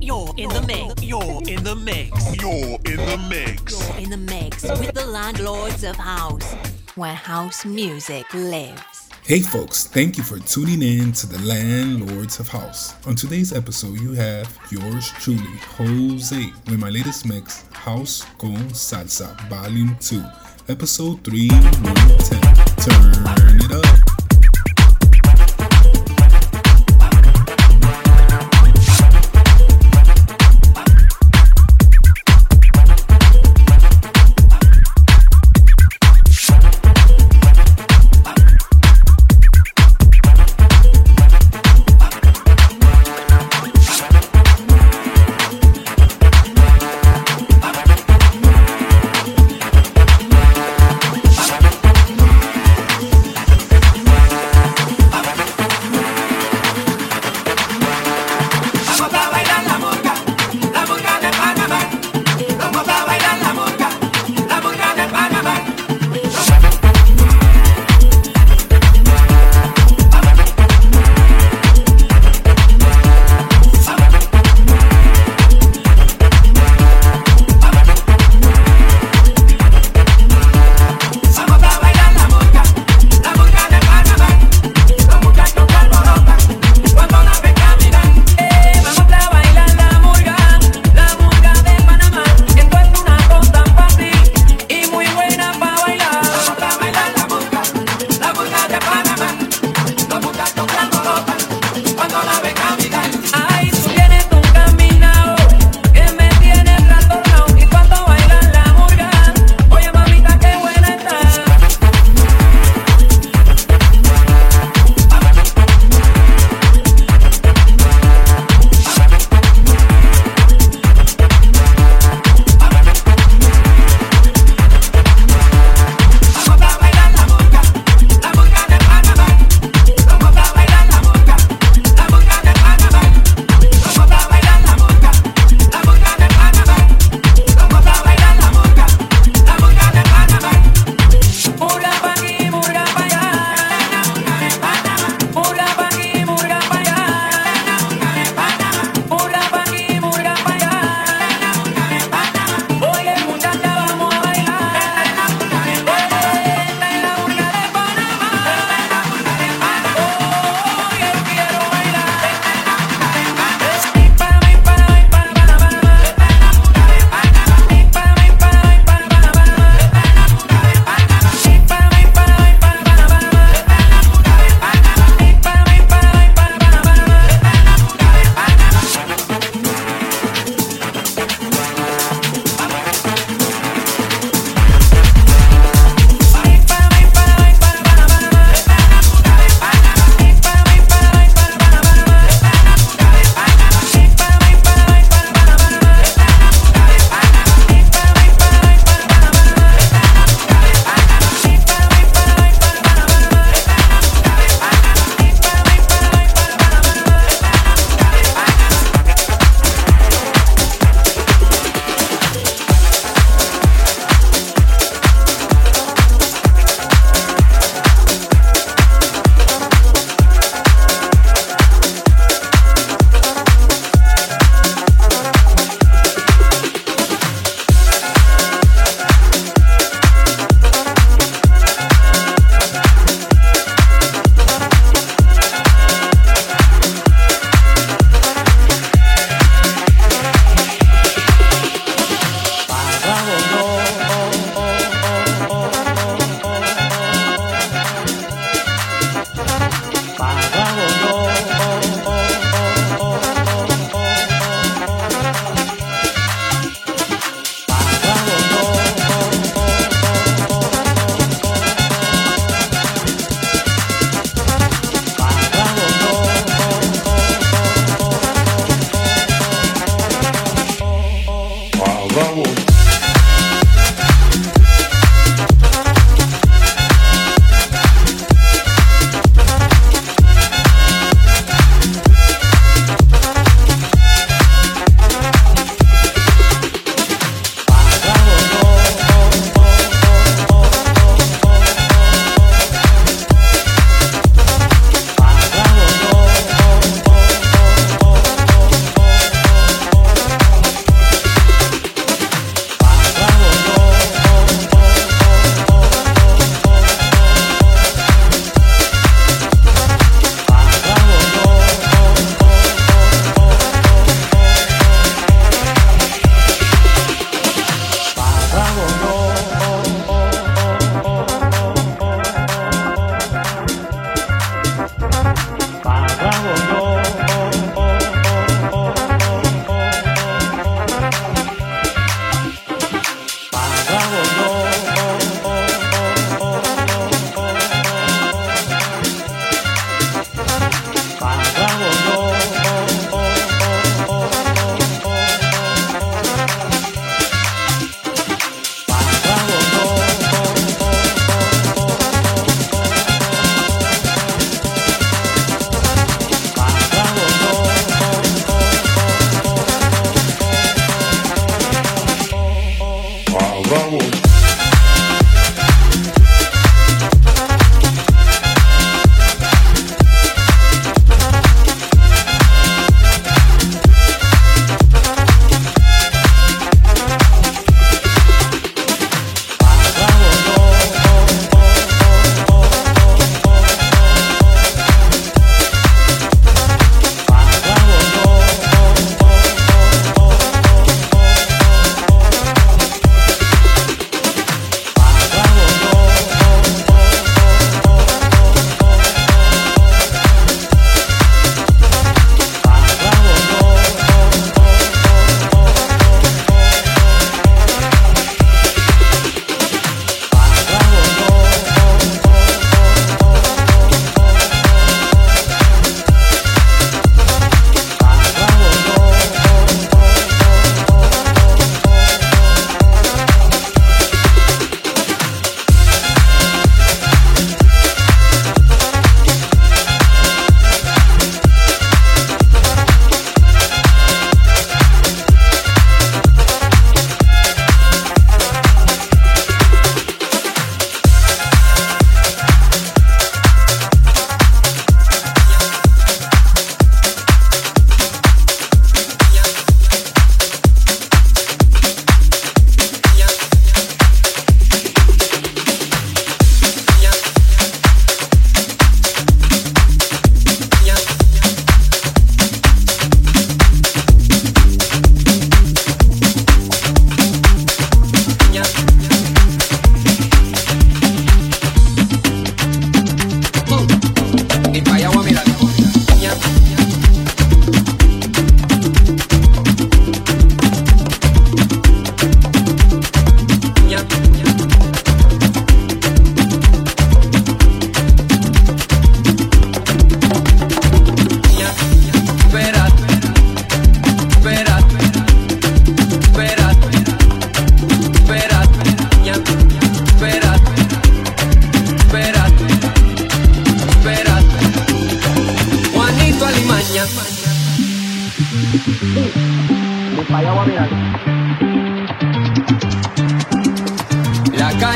You're in the mix. You're in the mix. You're in the mix. You're in the mix with the landlords of house, where house music lives. Hey folks, thank you for tuning in to the Landlords of House. On today's episode, you have yours truly, Jose, with my latest mix, House con Salsa, Volume 2, Episode 3, 110. Turn it up.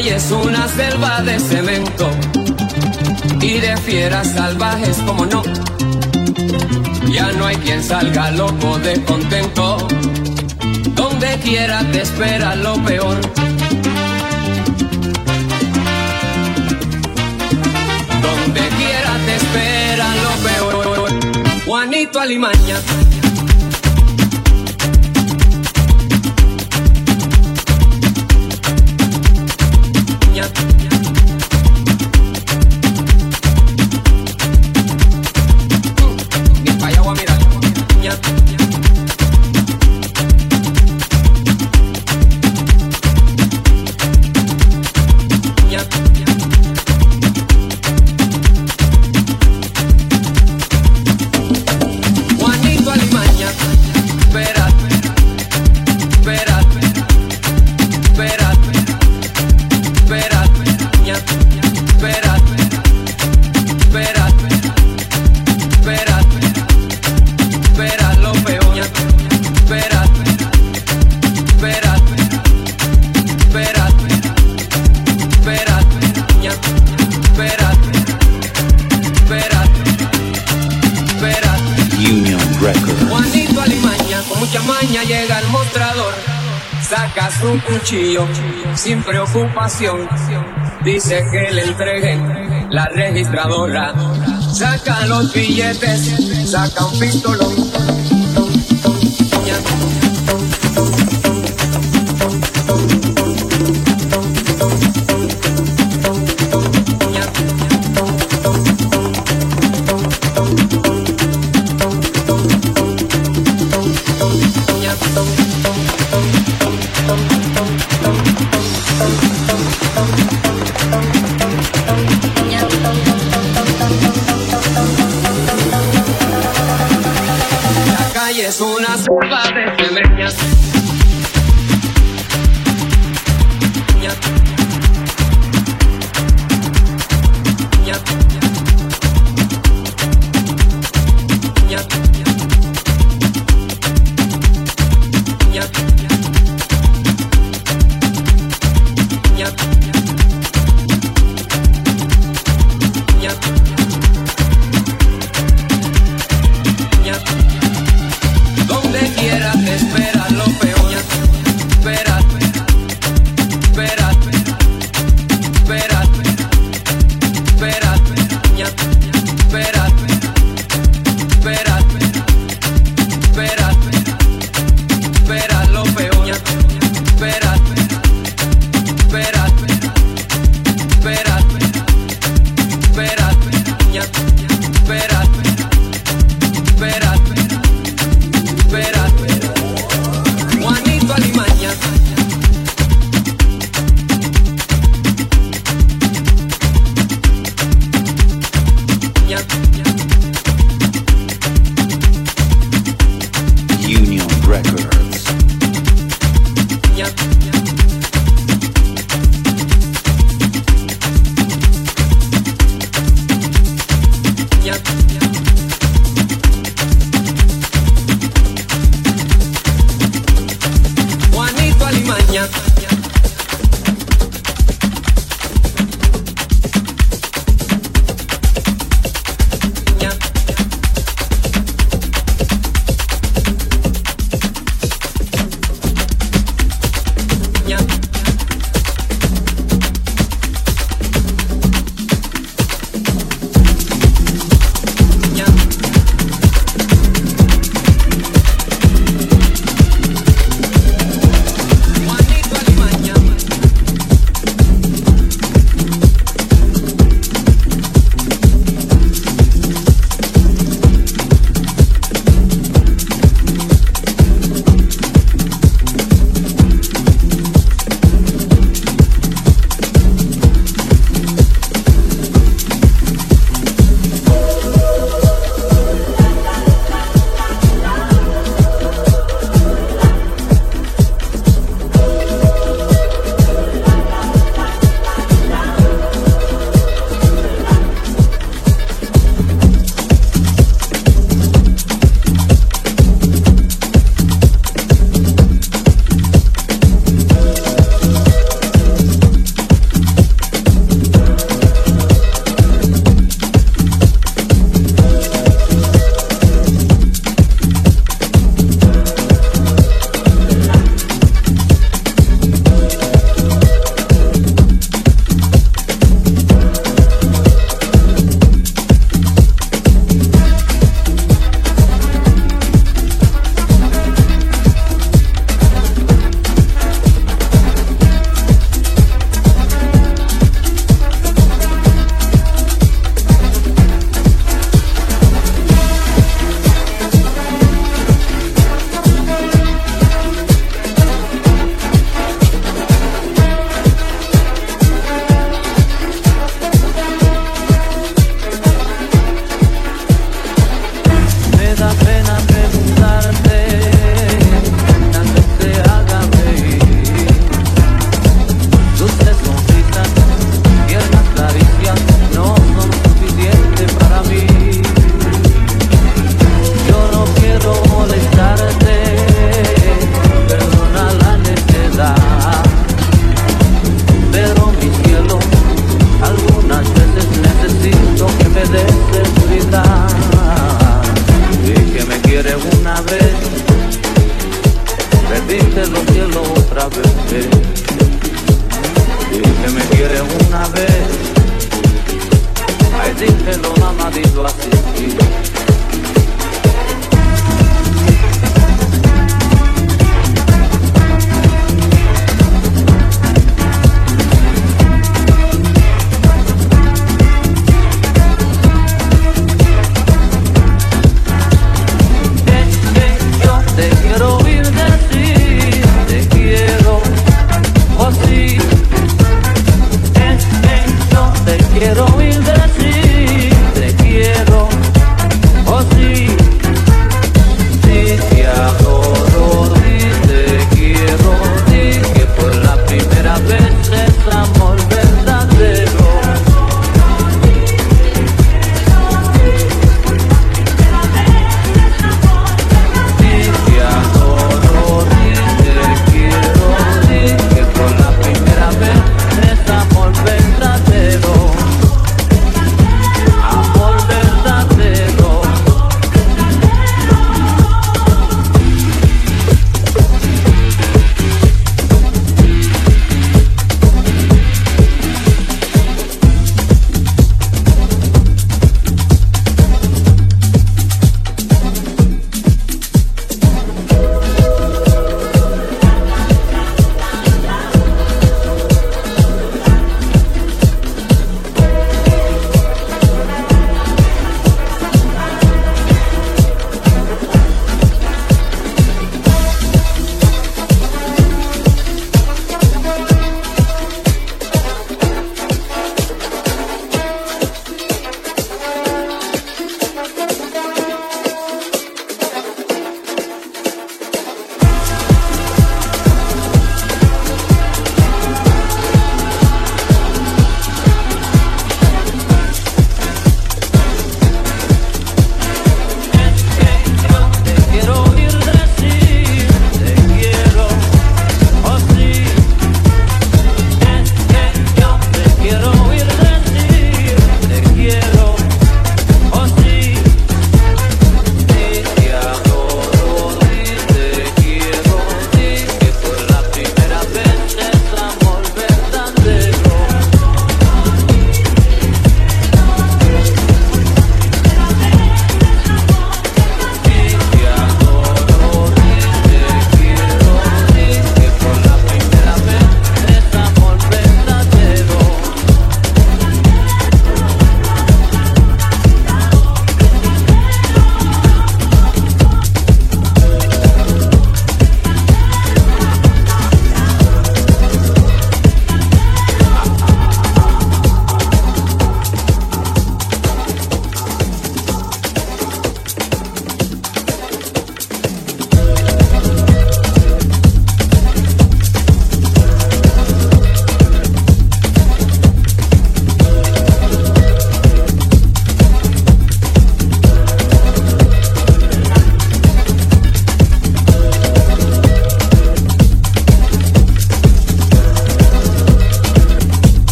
calle es una selva de cemento y de fieras salvajes como no. Ya no hay quien salga loco de contento. Donde quiera te espera lo peor. Donde quiera te espera lo peor. Juanito Alimaña. Dice que le entreguen la registradora. Saca los billetes, saca un pistolón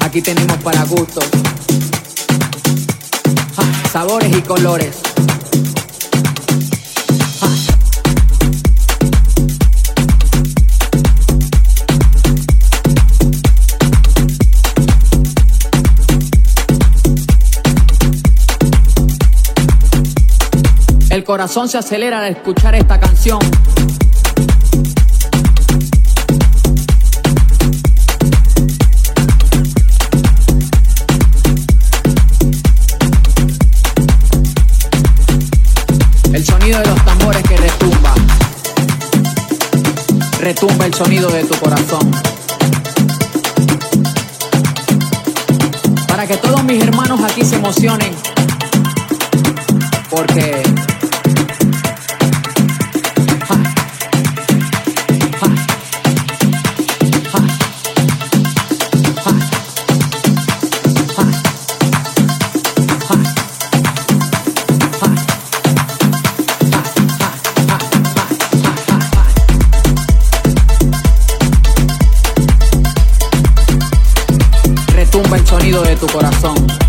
Aquí tenemos para gustos, sabores y colores. El corazón se acelera al escuchar esta canción. sonido de los tambores que retumba. Retumba el sonido de tu corazón. Para que todos mis hermanos aquí se emocionen. Porque do coração.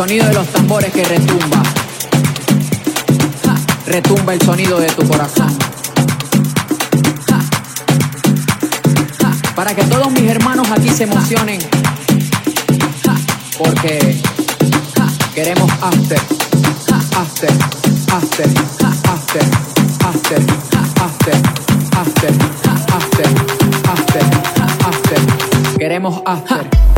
Sonido de los tambores que retumba. Ja, retumba el sonido de tu corazón. Para que todos mis hermanos aquí se emocionen. Porque queremos after. After. After. After. After. After. After. After. After. After. Queremos after.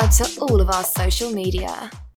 Subscribe to all of our social media.